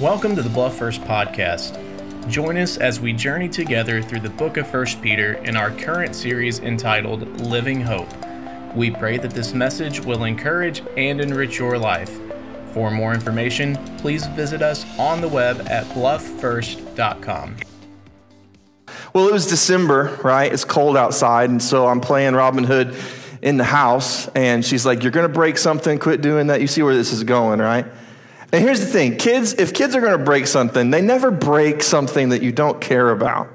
Welcome to the Bluff First podcast. Join us as we journey together through the book of 1 Peter in our current series entitled Living Hope. We pray that this message will encourage and enrich your life. For more information, please visit us on the web at blufffirst.com. Well, it was December, right? It's cold outside, and so I'm playing Robin Hood in the house, and she's like, You're gonna break something, quit doing that. You see where this is going, right? And here's the thing kids, if kids are gonna break something, they never break something that you don't care about,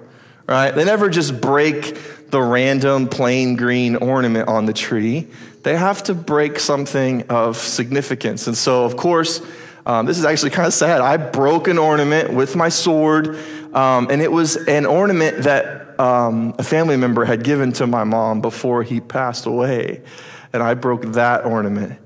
right? They never just break the random plain green ornament on the tree. They have to break something of significance. And so, of course, um, this is actually kind of sad. I broke an ornament with my sword, um, and it was an ornament that um, a family member had given to my mom before he passed away. And I broke that ornament.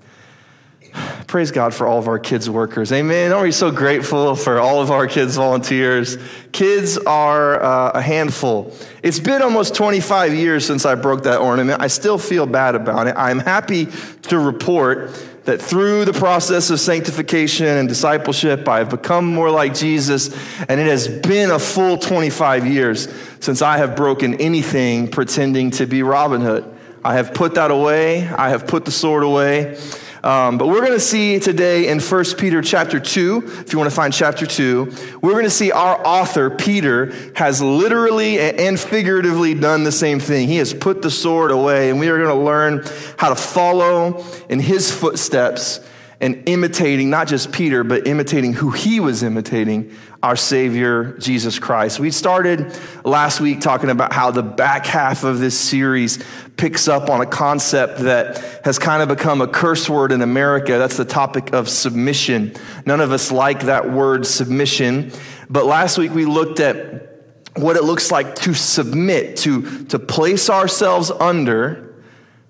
Praise God for all of our kids' workers. Amen. Aren't we so grateful for all of our kids' volunteers? Kids are uh, a handful. It's been almost 25 years since I broke that ornament. I still feel bad about it. I'm happy to report that through the process of sanctification and discipleship, I have become more like Jesus, and it has been a full 25 years since I have broken anything pretending to be Robin Hood. I have put that away, I have put the sword away. Um, but we're going to see today in 1 Peter chapter 2, if you want to find chapter 2, we're going to see our author, Peter, has literally and figuratively done the same thing. He has put the sword away, and we are going to learn how to follow in his footsteps and imitating not just Peter, but imitating who he was imitating, our Savior, Jesus Christ. We started last week talking about how the back half of this series picks up on a concept that has kind of become a curse word in America. That's the topic of submission. None of us like that word submission. But last week we looked at what it looks like to submit, to, to place ourselves under,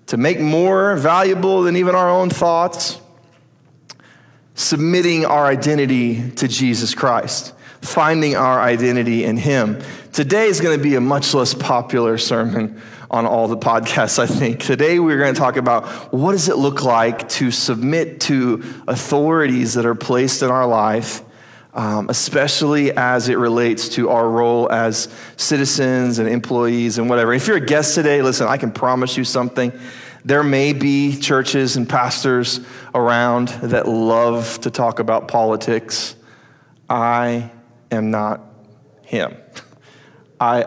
to make more valuable than even our own thoughts, submitting our identity to Jesus Christ, finding our identity in Him. Today is going to be a much less popular sermon on all the podcasts, I think. Today we're going to talk about what does it look like to submit to authorities that are placed in our life, um, especially as it relates to our role as citizens and employees and whatever. If you're a guest today, listen, I can promise you something. There may be churches and pastors around that love to talk about politics. I am not him. I,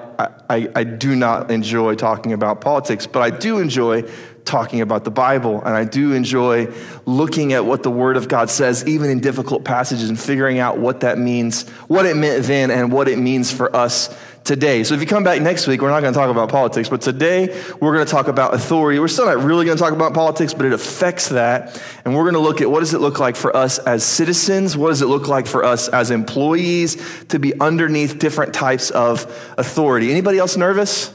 I, I do not enjoy talking about politics, but I do enjoy talking about the Bible. And I do enjoy looking at what the Word of God says, even in difficult passages, and figuring out what that means, what it meant then, and what it means for us today. So if you come back next week, we're not going to talk about politics, but today we're going to talk about authority. We're still not really going to talk about politics, but it affects that. And we're going to look at what does it look like for us as citizens? What does it look like for us as employees to be underneath different types of authority? Anybody else nervous?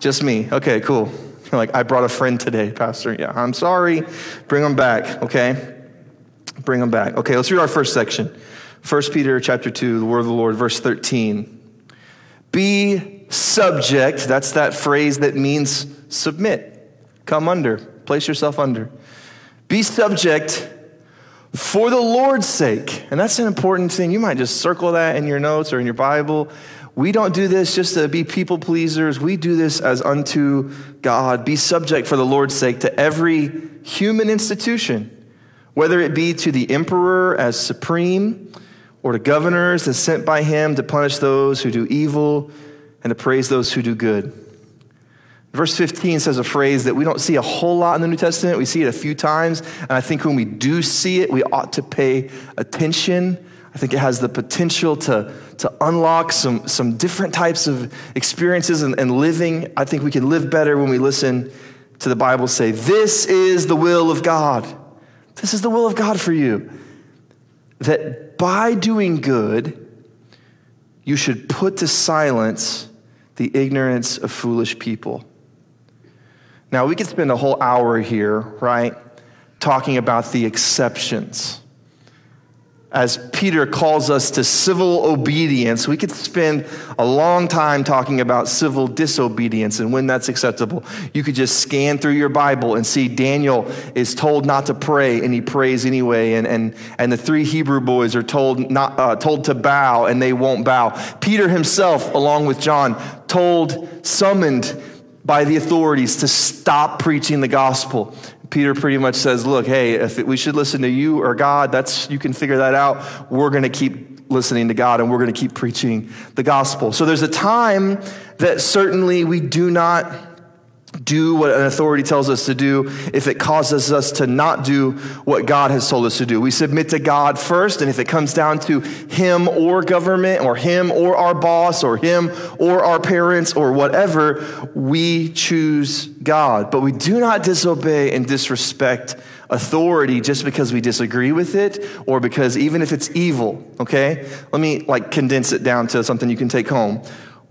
Just me. Okay, cool. Like, I brought a friend today, Pastor. Yeah, I'm sorry. Bring them back, okay? Bring them back. Okay, let's read our first section. 1 Peter chapter 2, the word of the Lord, verse 13. Be subject, that's that phrase that means submit, come under, place yourself under. Be subject for the Lord's sake. And that's an important thing. You might just circle that in your notes or in your Bible. We don't do this just to be people pleasers. We do this as unto God. Be subject for the Lord's sake to every human institution, whether it be to the emperor as supreme or to governors as sent by him to punish those who do evil and to praise those who do good. Verse 15 says a phrase that we don't see a whole lot in the New Testament. We see it a few times. And I think when we do see it, we ought to pay attention. I think it has the potential to, to unlock some, some different types of experiences and, and living. I think we can live better when we listen to the Bible say, This is the will of God. This is the will of God for you. That by doing good, you should put to silence the ignorance of foolish people. Now, we could spend a whole hour here, right, talking about the exceptions as Peter calls us to civil obedience. We could spend a long time talking about civil disobedience and when that's acceptable. You could just scan through your Bible and see Daniel is told not to pray and he prays anyway. And, and, and the three Hebrew boys are told, not, uh, told to bow and they won't bow. Peter himself, along with John, told, summoned by the authorities to stop preaching the gospel. Peter pretty much says, Look, hey, if we should listen to you or God, that's, you can figure that out. We're going to keep listening to God and we're going to keep preaching the gospel. So there's a time that certainly we do not do what an authority tells us to do if it causes us to not do what God has told us to do. We submit to God first, and if it comes down to Him or government, or Him or our boss, or Him or our parents, or whatever, we choose God. But we do not disobey and disrespect authority just because we disagree with it or because even if it's evil okay let me like condense it down to something you can take home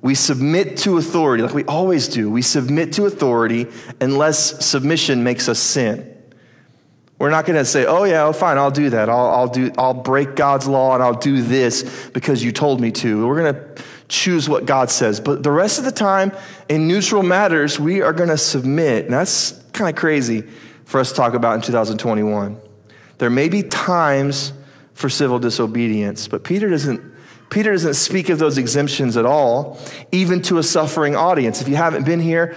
we submit to authority, like we always do. We submit to authority unless submission makes us sin. We're not going to say, oh, yeah, fine, I'll do that. I'll, I'll, do, I'll break God's law and I'll do this because you told me to. We're going to choose what God says. But the rest of the time, in neutral matters, we are going to submit. And that's kind of crazy for us to talk about in 2021. There may be times for civil disobedience, but Peter doesn't Peter doesn't speak of those exemptions at all, even to a suffering audience. If you haven't been here,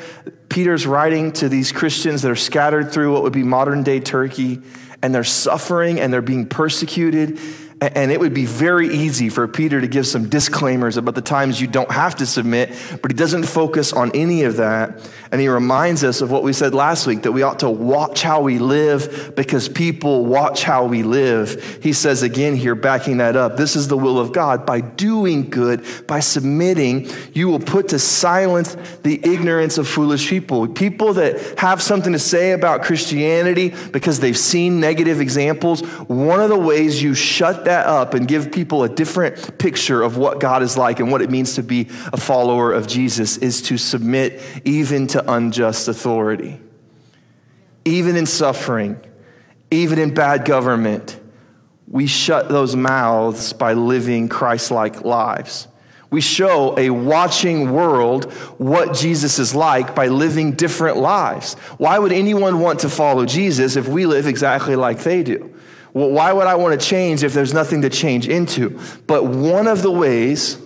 Peter's writing to these Christians that are scattered through what would be modern day Turkey, and they're suffering and they're being persecuted and it would be very easy for Peter to give some disclaimers about the times you don't have to submit, but he doesn't focus on any of that. And he reminds us of what we said last week that we ought to watch how we live because people watch how we live. He says again here, backing that up, this is the will of God. By doing good, by submitting, you will put to silence the ignorance of foolish people. People that have something to say about Christianity because they've seen negative examples. One of the ways you shut that up and give people a different picture of what God is like and what it means to be a follower of Jesus is to submit even to unjust authority. Even in suffering, even in bad government, we shut those mouths by living Christ like lives. We show a watching world what Jesus is like by living different lives. Why would anyone want to follow Jesus if we live exactly like they do? Well, why would I want to change if there's nothing to change into? But one of the ways,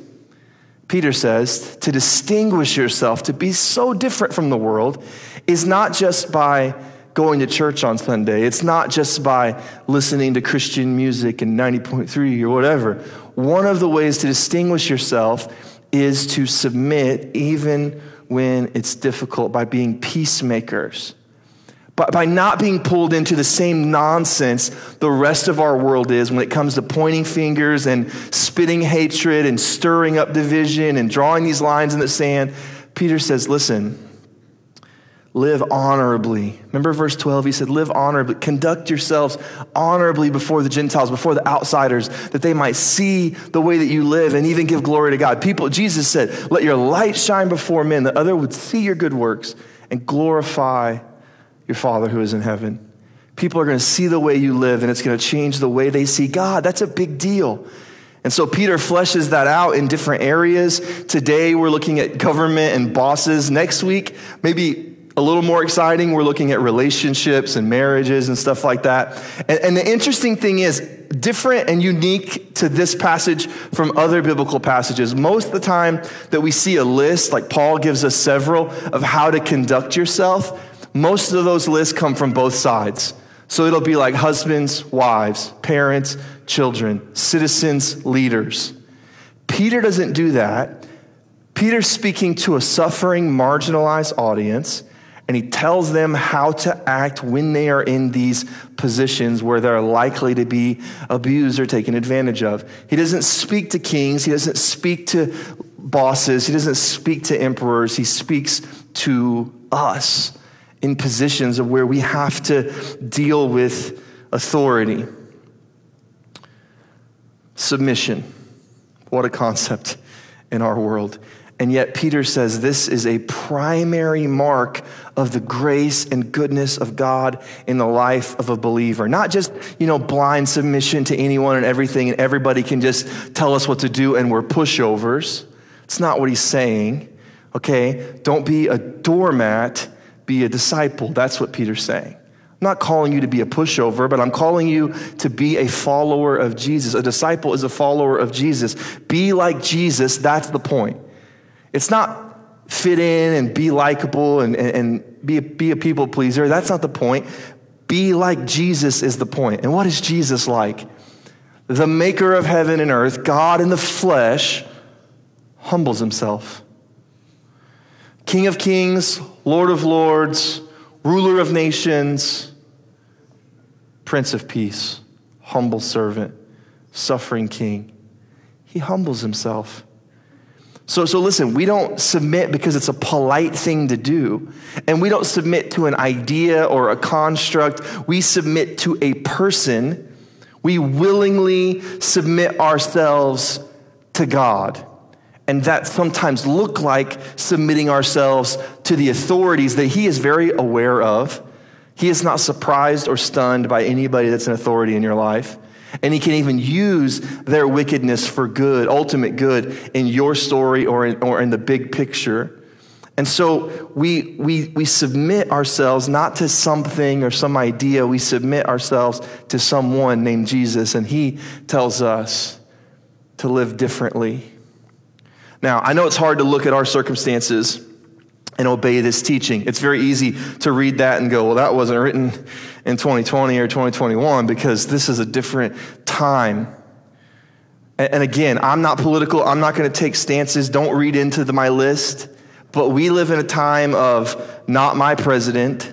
Peter says, to distinguish yourself, to be so different from the world, is not just by going to church on Sunday. It's not just by listening to Christian music and 90.3 or whatever. One of the ways to distinguish yourself is to submit even when it's difficult by being peacemakers by, not being pulled into the same nonsense the rest of our world is when it comes to pointing fingers and spitting hatred and stirring up division and drawing these lines in the sand. Peter says, Listen, live honorably. Remember verse 12? He said, Live honorably. Conduct yourselves honorably before the Gentiles, before the outsiders, that they might see the way that you live and even give glory to God. People, Jesus said, Let your light shine before men, that other would see your good works and glorify your Father who is in heaven. People are going to see the way you live, and it's going to change the way they see God. That's a big deal. And so Peter fleshes that out in different areas. Today, we're looking at government and bosses. Next week, maybe a little more exciting, we're looking at relationships and marriages and stuff like that. And, and the interesting thing is, different and unique to this passage from other biblical passages. Most of the time that we see a list, like Paul gives us several, of how to conduct yourself, most of those lists come from both sides. So it'll be like husbands, wives, parents, children, citizens, leaders. Peter doesn't do that. Peter's speaking to a suffering, marginalized audience, and he tells them how to act when they are in these positions where they're likely to be abused or taken advantage of. He doesn't speak to kings, he doesn't speak to bosses, he doesn't speak to emperors, he speaks to us in positions of where we have to deal with authority. Submission. What a concept in our world. And yet, Peter says this is a primary mark of the grace and goodness of God in the life of a believer. Not just, you know, blind submission to anyone and everything, and everybody can just tell us what to do and we're pushovers. It's not what he's saying, okay? Don't be a doormat, be a disciple. That's what Peter's saying. I'm not calling you to be a pushover, but I'm calling you to be a follower of Jesus. A disciple is a follower of Jesus. Be like Jesus, that's the point. It's not fit in and be likable and, and, and be, a, be a people pleaser. That's not the point. Be like Jesus is the point. And what is Jesus like? The maker of heaven and earth, God in the flesh, humbles himself. King of kings, Lord of lords, ruler of nations, Prince of peace, humble servant, suffering king. He humbles himself. So, so listen, we don't submit because it's a polite thing to do. And we don't submit to an idea or a construct. We submit to a person. We willingly submit ourselves to God. And that sometimes look like submitting ourselves to the authorities that he is very aware of. He is not surprised or stunned by anybody that's an authority in your life. And he can even use their wickedness for good, ultimate good, in your story or in, or in the big picture. And so we, we, we submit ourselves not to something or some idea, we submit ourselves to someone named Jesus, and he tells us to live differently. Now, I know it's hard to look at our circumstances and obey this teaching. It's very easy to read that and go, well, that wasn't written in 2020 or 2021 because this is a different time. And again, I'm not political. I'm not going to take stances. Don't read into the, my list. But we live in a time of not my president.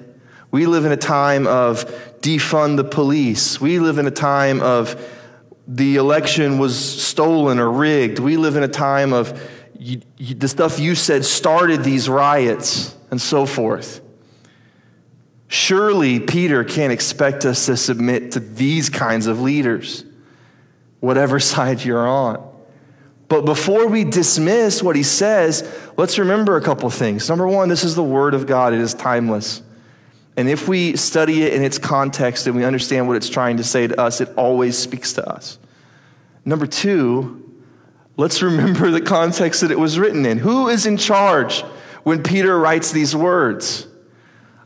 We live in a time of defund the police. We live in a time of the election was stolen or rigged. We live in a time of you, you, the stuff you said started these riots and so forth. Surely Peter can't expect us to submit to these kinds of leaders, whatever side you're on. But before we dismiss what he says, let's remember a couple things. Number one, this is the word of God, it is timeless. And if we study it in its context and we understand what it's trying to say to us, it always speaks to us. Number two, Let's remember the context that it was written in. Who is in charge when Peter writes these words?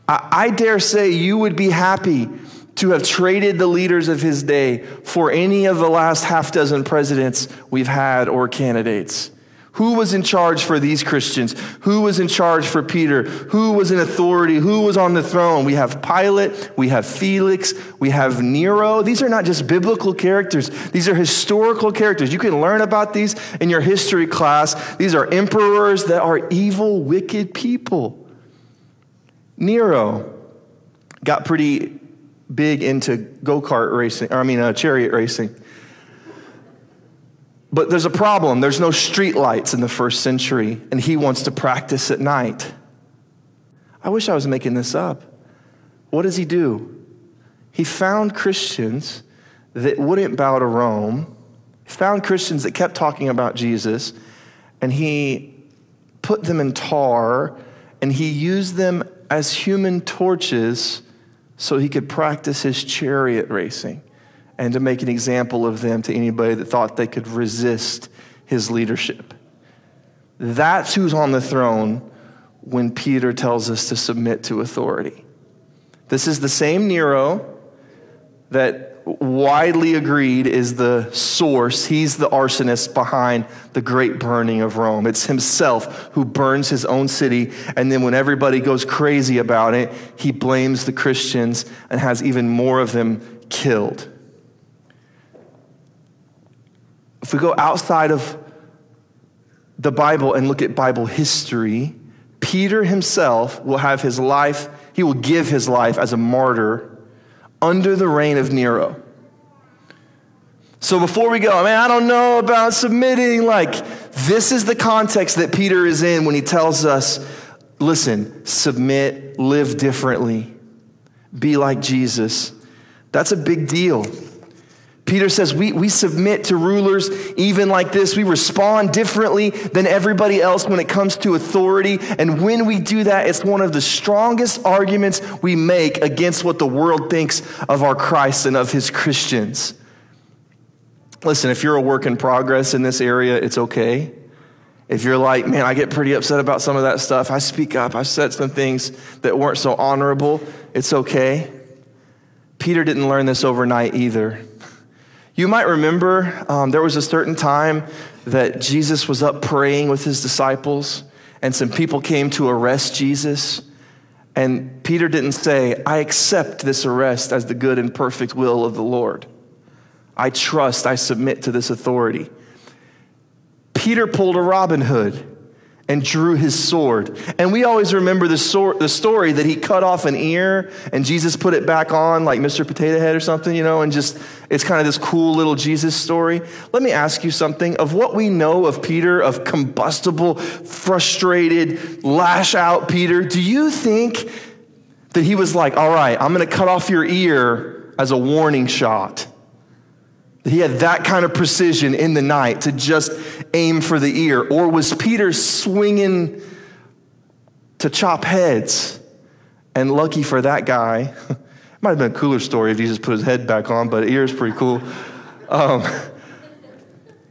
I, I dare say you would be happy to have traded the leaders of his day for any of the last half dozen presidents we've had or candidates. Who was in charge for these Christians? Who was in charge for Peter? Who was in authority? Who was on the throne? We have Pilate, we have Felix, we have Nero. These are not just biblical characters, these are historical characters. You can learn about these in your history class. These are emperors that are evil, wicked people. Nero got pretty big into go kart racing, or I mean, uh, chariot racing. But there's a problem. There's no street lights in the first century, and he wants to practice at night. I wish I was making this up. What does he do? He found Christians that wouldn't bow to Rome, he found Christians that kept talking about Jesus, and he put them in tar, and he used them as human torches so he could practice his chariot racing and to make an example of them to anybody that thought they could resist his leadership. That's who's on the throne when Peter tells us to submit to authority. This is the same Nero that widely agreed is the source. He's the arsonist behind the great burning of Rome. It's himself who burns his own city, and then when everybody goes crazy about it, he blames the Christians and has even more of them killed. If we go outside of the Bible and look at Bible history, Peter himself will have his life, he will give his life as a martyr under the reign of Nero. So before we go, man, I don't know about submitting. Like, this is the context that Peter is in when he tells us listen, submit, live differently, be like Jesus. That's a big deal. Peter says we, we submit to rulers even like this. We respond differently than everybody else when it comes to authority. And when we do that, it's one of the strongest arguments we make against what the world thinks of our Christ and of his Christians. Listen, if you're a work in progress in this area, it's okay. If you're like, man, I get pretty upset about some of that stuff, I speak up. I've said some things that weren't so honorable, it's okay. Peter didn't learn this overnight either. You might remember um, there was a certain time that Jesus was up praying with his disciples, and some people came to arrest Jesus. And Peter didn't say, I accept this arrest as the good and perfect will of the Lord. I trust, I submit to this authority. Peter pulled a Robin Hood and drew his sword. And we always remember the, sword, the story that he cut off an ear and Jesus put it back on, like Mr. Potato Head or something, you know, and just, it's kind of this cool little Jesus story. Let me ask you something. Of what we know of Peter, of combustible, frustrated, lash out Peter, do you think that he was like, all right, I'm going to cut off your ear as a warning shot? He had that kind of precision in the night to just aim for the ear? Or was Peter swinging to chop heads? And lucky for that guy, it might have been a cooler story if Jesus put his head back on, but ear is pretty cool. Um,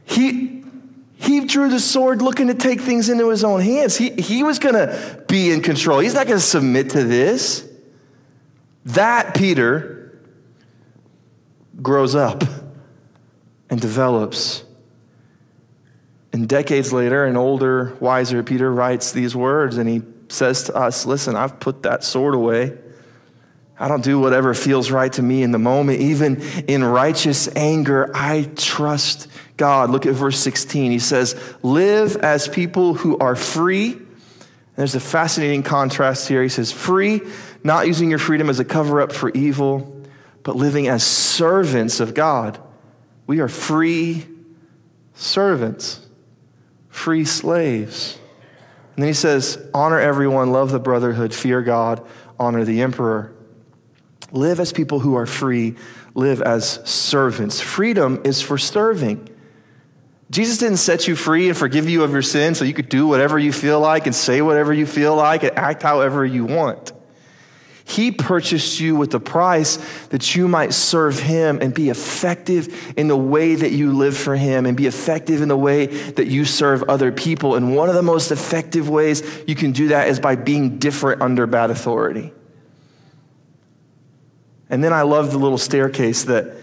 he, he drew the sword looking to take things into his own hands. He, he was going to be in control. He's not going to submit to this. That Peter grows up and develops. And decades later, an older, wiser Peter writes these words and he says to us, Listen, I've put that sword away. I don't do whatever feels right to me in the moment. Even in righteous anger, I trust God. Look at verse 16. He says, Live as people who are free. there's a fascinating contrast here. He says, Free, not using your freedom as a cover up for evil, but living as servants of God. We are free servants, free slaves. And then he says, honor everyone, love the brotherhood, fear God, honor the emperor. Live as people who are free, live as servants. Freedom is for serving. Jesus didn't set you free and forgive you of your sin so you could do whatever you feel like and say whatever you feel like and act however you want. He purchased you with a price that you might serve Him and be effective in the way that you live for Him and be effective in the way that you serve other people. And one of the most effective ways you can do that is by being different under bad authority. And then I love the little staircase that,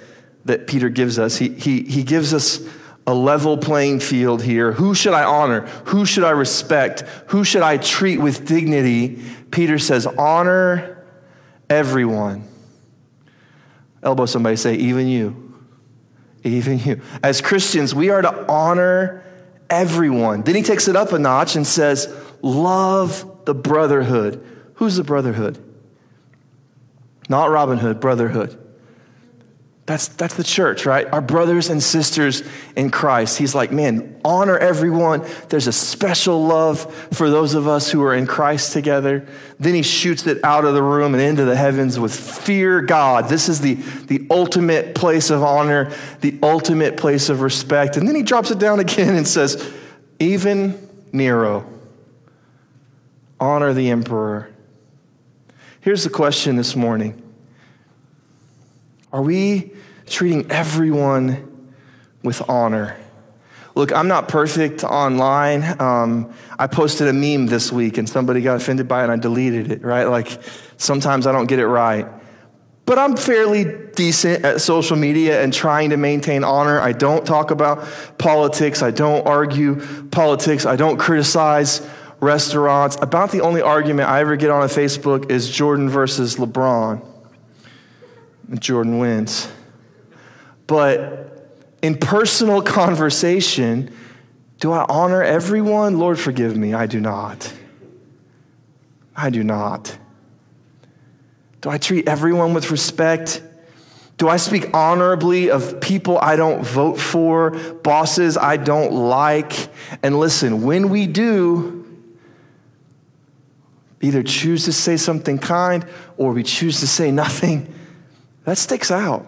that Peter gives us. He, he, he gives us a level playing field here. Who should I honor? Who should I respect? Who should I treat with dignity? Peter says, Honor Everyone. Elbow somebody, say, even you. Even you. As Christians, we are to honor everyone. Then he takes it up a notch and says, Love the brotherhood. Who's the brotherhood? Not Robin Hood, brotherhood. That's, that's the church, right? Our brothers and sisters in Christ. He's like, man, honor everyone. There's a special love for those of us who are in Christ together. Then he shoots it out of the room and into the heavens with fear God. This is the, the ultimate place of honor, the ultimate place of respect. And then he drops it down again and says, even Nero, honor the emperor. Here's the question this morning Are we treating everyone with honor. Look, I'm not perfect online. Um, I posted a meme this week and somebody got offended by it and I deleted it, right? Like sometimes I don't get it right. But I'm fairly decent at social media and trying to maintain honor. I don't talk about politics. I don't argue politics. I don't criticize restaurants. About the only argument I ever get on a Facebook is Jordan versus LeBron. Jordan wins. But in personal conversation, do I honor everyone? Lord, forgive me. I do not. I do not. Do I treat everyone with respect? Do I speak honorably of people I don't vote for, bosses I don't like? And listen, when we do, either choose to say something kind or we choose to say nothing, that sticks out.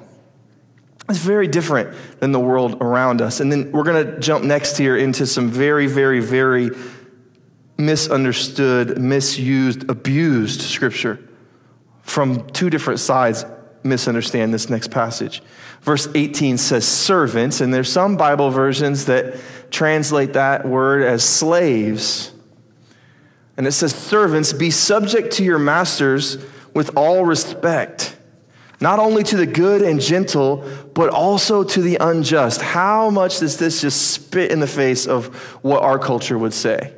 It's very different than the world around us. And then we're going to jump next here into some very, very, very misunderstood, misused, abused scripture from two different sides misunderstand this next passage. Verse 18 says servants, and there's some Bible versions that translate that word as slaves. And it says, Servants, be subject to your masters with all respect, not only to the good and gentle, but also to the unjust. How much does this just spit in the face of what our culture would say?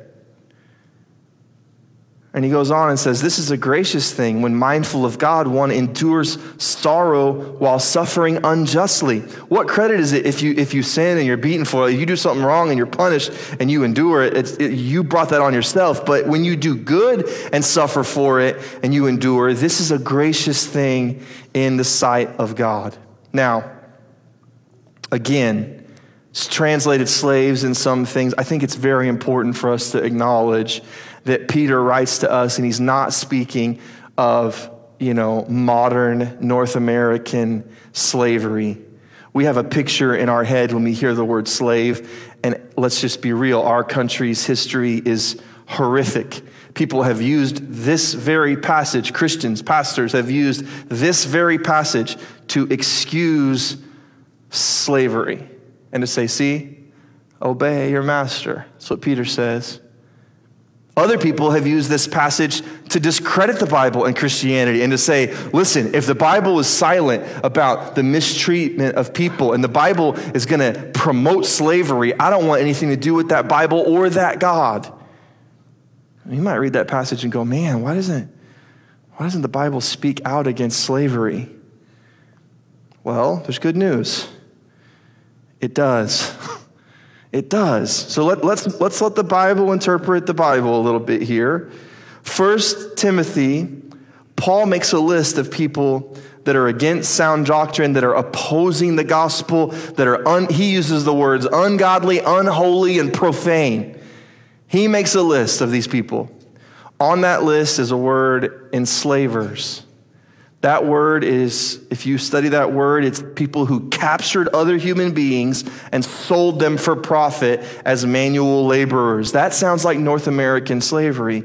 And he goes on and says, This is a gracious thing. When mindful of God, one endures sorrow while suffering unjustly. What credit is it if you, if you sin and you're beaten for it? You do something wrong and you're punished and you endure it, it, you brought that on yourself. But when you do good and suffer for it and you endure, this is a gracious thing in the sight of God. Now, again, translated slaves in some things. I think it's very important for us to acknowledge that Peter writes to us, and he's not speaking of, you know, modern North American slavery. We have a picture in our head when we hear the word slave, and let's just be real, our country's history is horrific. People have used this very passage, Christians, pastors have used this very passage to excuse slavery and to say, see, obey your master. That's what Peter says. Other people have used this passage to discredit the Bible and Christianity and to say, listen, if the Bible is silent about the mistreatment of people and the Bible is going to promote slavery, I don't want anything to do with that Bible or that God. You might read that passage and go, man, why doesn't, why doesn't the Bible speak out against slavery? Well, there's good news. It does. It does. So let, let's, let's let the Bible interpret the Bible a little bit here. First Timothy, Paul makes a list of people that are against sound doctrine, that are opposing the gospel, that are, un, he uses the words ungodly, unholy, and profane. He makes a list of these people. On that list is a word enslavers. That word is, if you study that word, it's people who captured other human beings and sold them for profit as manual laborers. That sounds like North American slavery.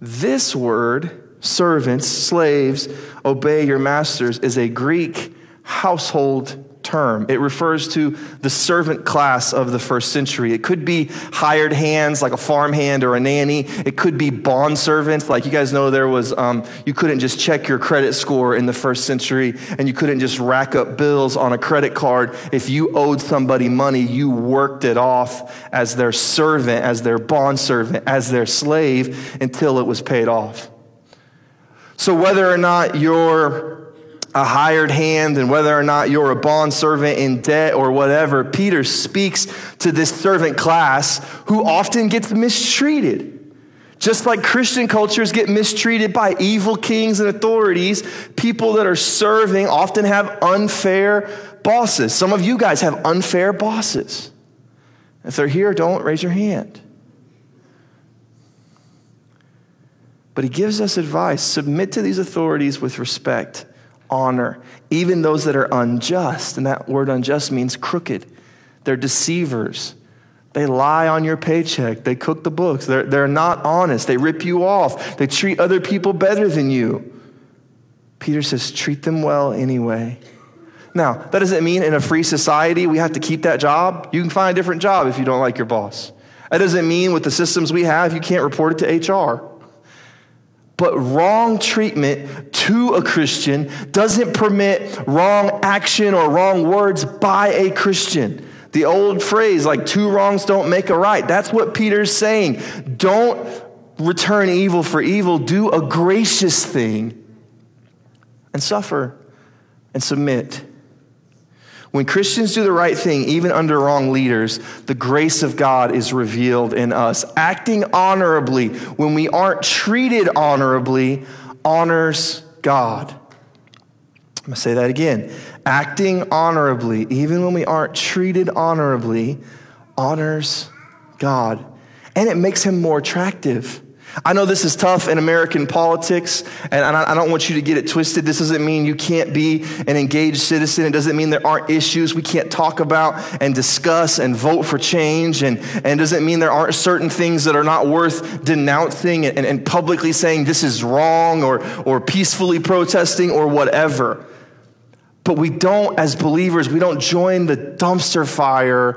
This word, servants, slaves, obey your masters, is a Greek household term. It refers to the servant class of the first century. It could be hired hands like a farmhand or a nanny. It could be bond servants. Like you guys know, there was, um, you couldn't just check your credit score in the first century and you couldn't just rack up bills on a credit card. If you owed somebody money, you worked it off as their servant, as their bond servant, as their slave until it was paid off. So whether or not you're a hired hand and whether or not you're a bond servant in debt or whatever, Peter speaks to this servant class who often gets mistreated. Just like Christian cultures get mistreated by evil kings and authorities, people that are serving often have unfair bosses. Some of you guys have unfair bosses. If they're here, don't raise your hand. But he gives us advice submit to these authorities with respect honor, even those that are unjust. And that word unjust means crooked. They're deceivers. They lie on your paycheck. They cook the books. They're, they're not honest. They rip you off. They treat other people better than you. Peter says, treat them well anyway. Now, that doesn't mean in a free society we have to keep that job. You can find a different job if you don't like your boss. That doesn't mean with the systems we have you can't report it to HR. But wrong treatment to a Christian doesn't permit wrong action or wrong words by a Christian. The old phrase, like two wrongs don't make a right, that's what Peter's saying. Don't return evil for evil, do a gracious thing and suffer and submit. When Christians do the right thing, even under wrong leaders, the grace of God is revealed in us. Acting honorably when we aren't treated honorably honors God. I'm going to say that again. Acting honorably, even when we aren't treated honorably, honors God. And it makes him more attractive. I know this is tough in American politics, and I don't want you to get it twisted. This doesn't mean you can't be an engaged citizen. It doesn't mean there aren't issues we can't talk about and discuss and vote for change. And, and doesn't mean there aren't certain things that are not worth denouncing and, and publicly saying this is wrong or, or peacefully protesting or whatever. But we don't, as believers, we don't join the dumpster fire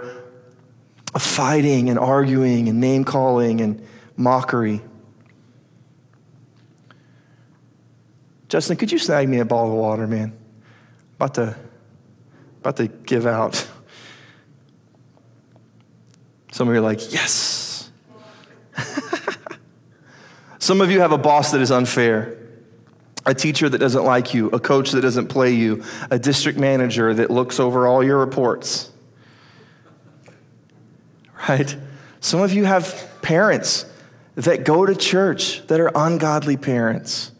of fighting and arguing and name calling and mockery. Justin, could you snag me a bottle of water, man? About to, about to give out. Some of you are like, yes. Some of you have a boss that is unfair, a teacher that doesn't like you, a coach that doesn't play you, a district manager that looks over all your reports. Right? Some of you have parents that go to church that are ungodly parents.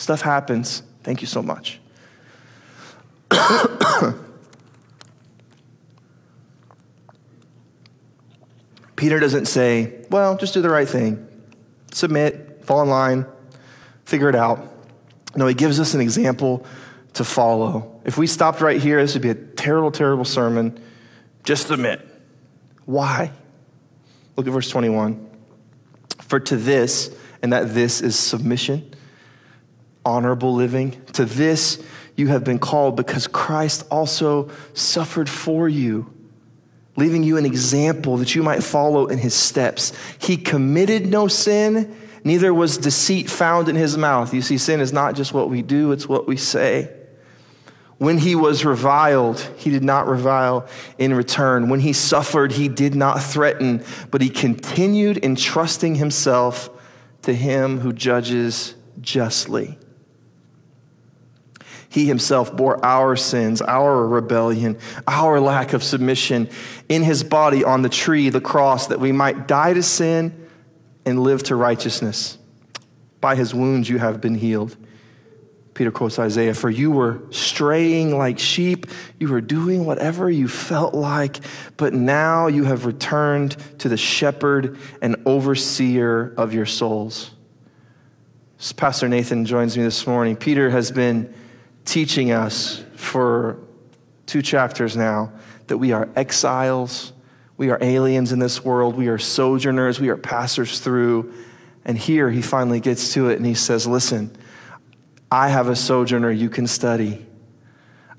Stuff happens. Thank you so much. Peter doesn't say, well, just do the right thing, submit, fall in line, figure it out. No, he gives us an example to follow. If we stopped right here, this would be a terrible, terrible sermon. Just submit. Why? Look at verse 21. For to this, and that this is submission, honorable living. To this you have been called because Christ also suffered for you, leaving you an example that you might follow in his steps. He committed no sin, neither was deceit found in his mouth. You see, sin is not just what we do, it's what we say. When he was reviled, he did not revile in return. When he suffered, he did not threaten, but he continued entrusting himself to him who judges justly. He himself bore our sins, our rebellion, our lack of submission in his body on the tree, the cross, that we might die to sin and live to righteousness. By his wounds you have been healed. Peter quotes Isaiah, For you were straying like sheep, you were doing whatever you felt like, but now you have returned to the shepherd and overseer of your souls. Pastor Nathan joins me this morning. Peter has been teaching us for two chapters now that we are exiles, we are aliens in this world, we are sojourners, we are passers through. And here he finally gets to it and he says, Listen, I have a sojourner you can study.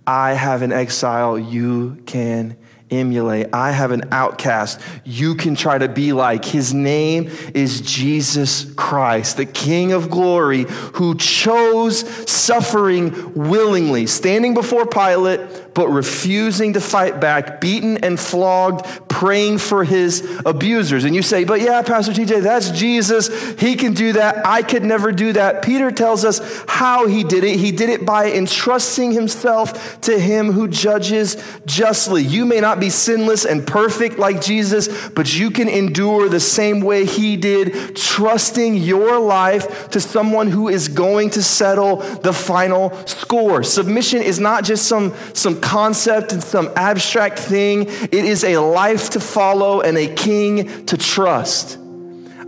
I have an exile you can emulate. I have an outcast you can try to be like. His name is Jesus Christ, the King of glory, who chose suffering willingly, standing before Pilate, but refusing to fight back, beaten and flogged, praying for his abusers. And you say, but yeah, Pastor TJ, that's Jesus. He can do that. I could never do that. Peter tells us how he did it. He did it by entrusting himself to him who judges justly. You may not be sinless and perfect like Jesus, but you can endure the same way he did, trusting your life to someone who is going to settle the final score. Submission is not just some, some concept and some abstract thing, it is a life to follow and a king to trust.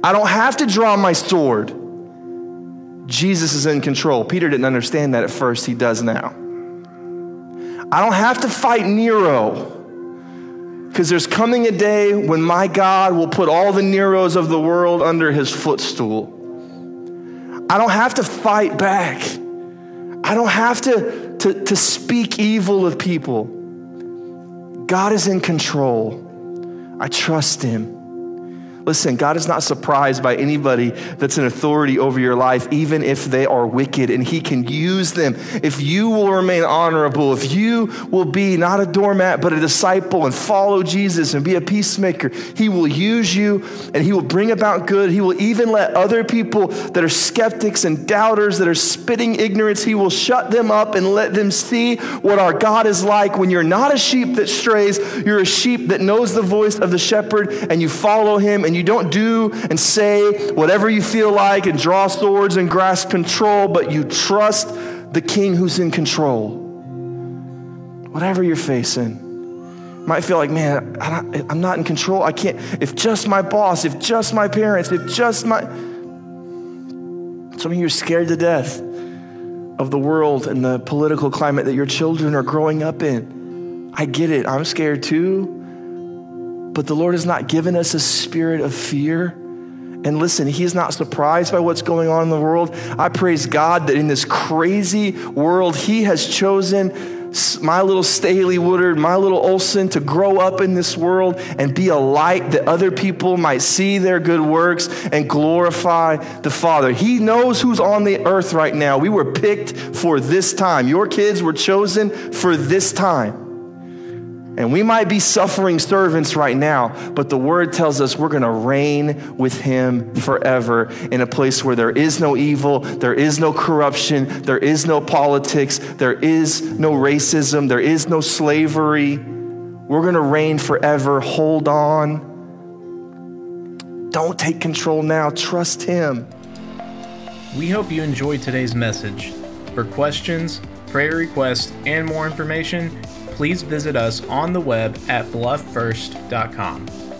I don't have to draw my sword. Jesus is in control. Peter didn't understand that at first, he does now. I don't have to fight Nero because there's coming a day when my God will put all the Neros of the world under his footstool. I don't have to fight back. I don't have to, to, to speak evil of people. God is in control. I trust him. Listen, God is not surprised by anybody that's an authority over your life, even if they are wicked, and He can use them. If you will remain honorable, if you will be not a doormat, but a disciple and follow Jesus and be a peacemaker, He will use you and He will bring about good. He will even let other people that are skeptics and doubters, that are spitting ignorance, He will shut them up and let them see what our God is like when you're not a sheep that strays, you're a sheep that knows the voice of the shepherd and you follow Him and and you don't do and say whatever you feel like and draw swords and grasp control, but you trust the king who's in control. Whatever you're facing, Might feel like, man, I'm not in control. I can't. If just my boss, if just my parents, if just my. Some of you are scared to death of the world and the political climate that your children are growing up in. I get it. I'm scared too. But the Lord has not given us a spirit of fear. And listen, He's not surprised by what's going on in the world. I praise God that in this crazy world, He has chosen my little Staley Woodard, my little Olson to grow up in this world and be a light that other people might see their good works and glorify the Father. He knows who's on the earth right now. We were picked for this time. Your kids were chosen for this time. And we might be suffering servants right now, but the word tells us we're going to reign with him forever in a place where there is no evil, there is no corruption, there is no politics, there is no racism, there is no slavery. We're going to reign forever. Hold on. Don't take control now, trust him. We hope you enjoyed today's message. For questions, prayer requests, and more information, please visit us on the web at blufffirst.com.